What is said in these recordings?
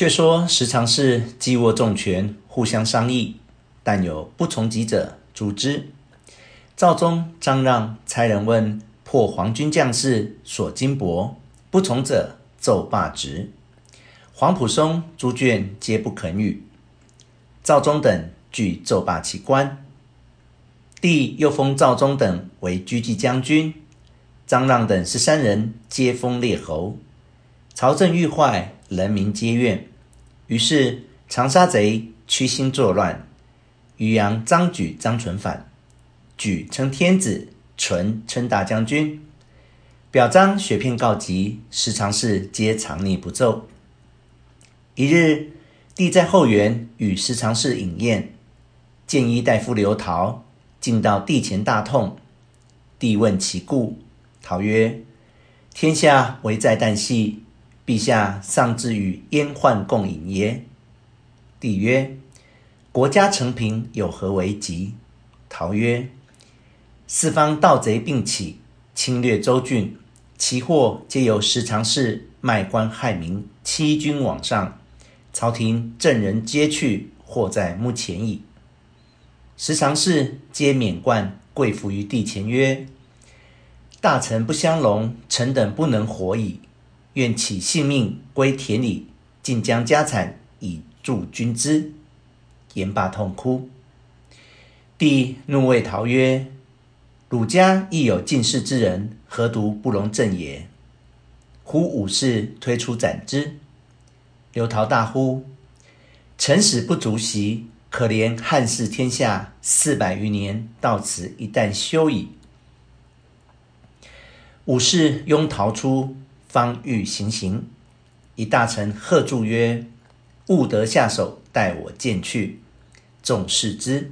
却说时常是既握重权，互相商议，但有不从己者诛之。赵忠、张让差人问破黄军将士所金帛，不从者奏罢职。黄埔松、朱卷皆不肯与。赵忠等俱奏罢其官。帝又封赵忠等为狙击将军，张让等十三人皆封列侯。朝政愈坏，人民皆怨。于是长沙贼屈心作乱，渔阳张举、张纯反。举称天子，纯称大将军。表彰雪片告急，时常侍皆藏匿不奏。一日，帝在后园与时常侍饮宴，谏议大夫刘陶进到帝前大痛。帝问其故，陶曰：“天下危在旦夕。”陛下尚自与燕患共饮耶？帝曰：“国家承平，有何危急？”陶曰：“四方盗贼并起，侵略州郡，其祸皆由时常侍卖官害民，欺君罔上。朝廷正人皆去，祸在目前矣。”时常侍皆免冠跪伏于帝前曰：“大臣不相容，臣等不能活矣。”愿起性命归田里，尽将家产以助军资。言罢痛哭。帝怒谓陶曰：“汝家亦有近士之人，何独不容正也？”呼武士推出斩之。刘陶大呼：“臣死不足惜，可怜汉室天下四百余年，到此一旦休矣。”武士拥陶出。方欲行刑，一大臣喝住曰：“勿得下手，待我见去。”众视之，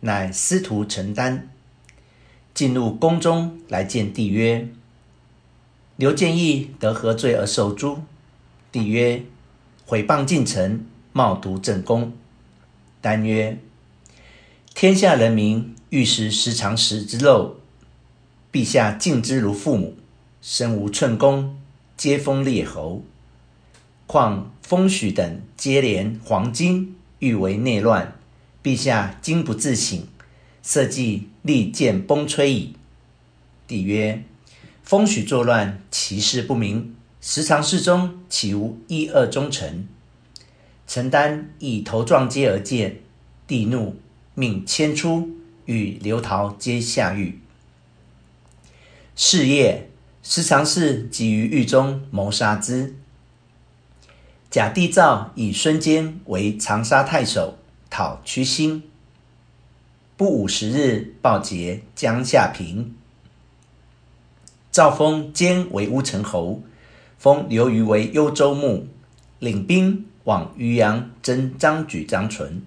乃司徒陈丹进入宫中来见帝曰：“刘建义得何罪而受诛？”帝曰：“毁谤近臣，冒渎正宫。”丹曰：“天下人民欲食时常侍之肉，陛下敬之如父母，身无寸功。”皆风列侯，况封许等接连黄金，欲为内乱。陛下今不自省，社稷立见崩摧矣。帝曰：封许作乱，其事不明。时常侍中岂无一二忠臣？陈丹以头撞阶而见，帝怒，命迁出，与刘陶皆下狱。是夜。时常侍即于狱中谋杀之。假帝诏以孙坚为长沙太守，讨屈心。不五十日，报捷，江夏平。诏封坚为乌程侯，封刘虞为幽州牧，领兵往渔阳征张举、张纯。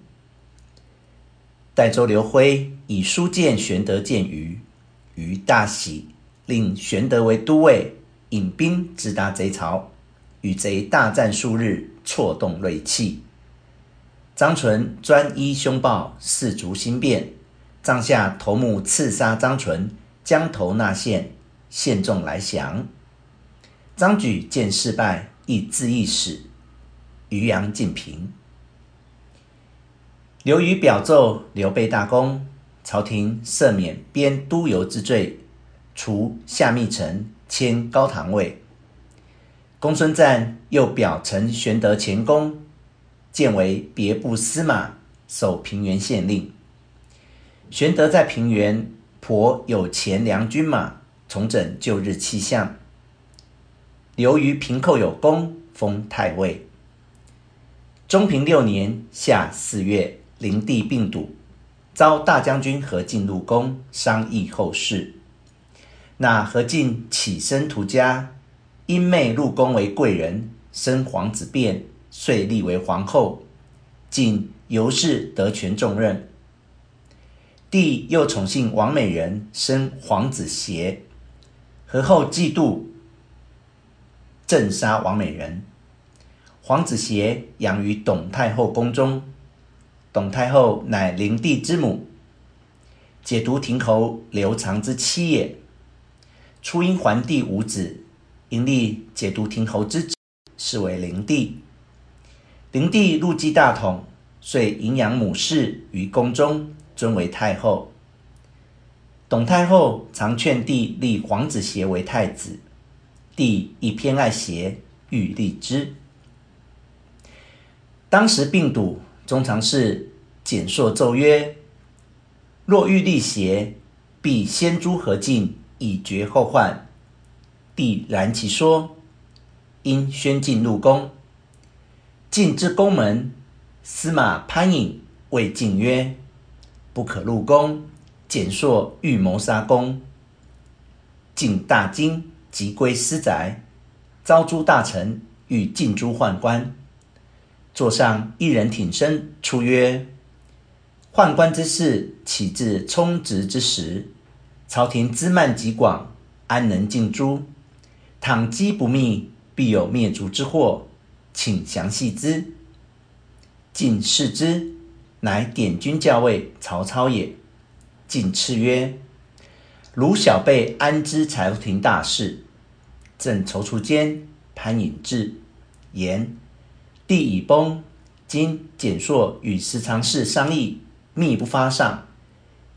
代州刘辉以书见玄德见虞，虞大喜。令玄德为都尉，引兵直达贼巢，与贼大战数日，挫动锐气。张纯专依凶暴，士卒兴变，帐下头目刺杀张纯，将头纳献，献众来降。张举见事败，亦自缢死。渔阳尽平。刘虞表奏刘备大功，朝廷赦免编督邮之罪。除下密臣，迁高堂尉。公孙瓒又表陈玄德前功，建为别部司马，守平原县令。玄德在平原颇有钱粮军马，重整旧日气象。刘于平寇有功，封太尉。中平六年夏四月，灵帝病笃，召大将军何进入宫商议后事。那何进起身图家，因妹入宫为贵人，生皇子辩，遂立为皇后。进由是得权重任。帝又宠幸王美人，生皇子协。何后嫉妒，正杀王美人。皇子协养于董太后宫中。董太后乃灵帝之母，解毒亭侯刘长之妻也。初因桓帝无子，因立解毒亭侯之子，是为灵帝。灵帝入继大统，遂迎养母氏于宫中，尊为太后。董太后常劝帝立皇子协为太子，帝亦偏爱协，欲立之。当时病笃中常侍简硕奏曰：“若欲立协，必先诛何进，以绝后患。”帝然其说，因宣进入宫。进至宫门，司马潘颖谓进曰：“不可入宫。”蹇硕欲谋杀宫。进大惊，即归私宅，召诸大臣，欲尽诛宦官。座上一人挺身出曰：“宦官之事，岂自充职之时？朝廷资蔓极广，安能尽诛？倘机不密，必有灭族之祸，请详细之。”进视之，乃典军校尉曹操也。进叱曰：“汝小辈安知朝廷大事？”正踌躇间，潘隐至，言。帝已崩，今蹇硕与十常侍商议，密不发上，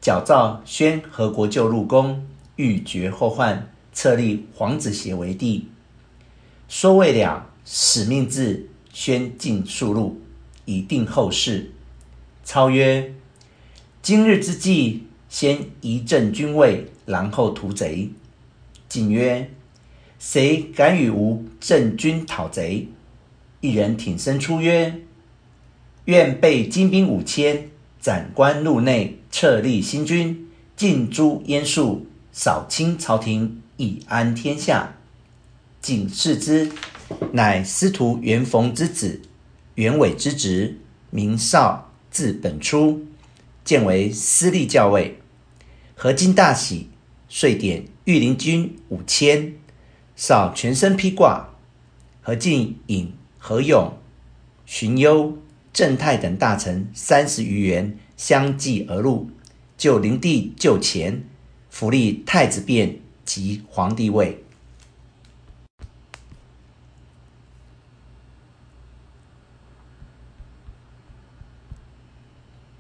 矫诏宣何国舅入宫，欲绝后患，册立皇子协为帝。说未了，使命至，宣进速入，以定后事。操曰：“今日之计，先移正军位，然后屠贼。”进曰：“谁敢与吾正军讨贼？”一人挺身出曰：“愿备精兵五千，斩关入内，册立新君，尽诛阉数，扫清朝廷，以安天下。”景视之，乃司徒袁逢之子，袁纬之侄，名绍，字本初，建为司隶校尉。何进大喜，遂点御林军五千，绍全身披挂，何进引。何勇、荀攸、郑泰等大臣三十余员相继而入，就灵帝就前，福立太子辩即皇帝位。